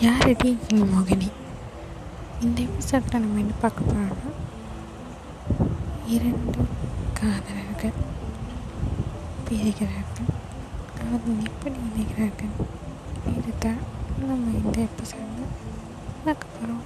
யாரடி எங்கள் மோகினி? இந்த எபிசோடில் நம்ம என்ன பார்க்க போகிறோம்னா இரண்டு காதலர்கள் பிரிகிறார்கள். அவர்கள் எப்படி இணைகிறார்கள்? இதுதான் நம்ம இந்த எபிசோடில் பார்க்க போகிறோம்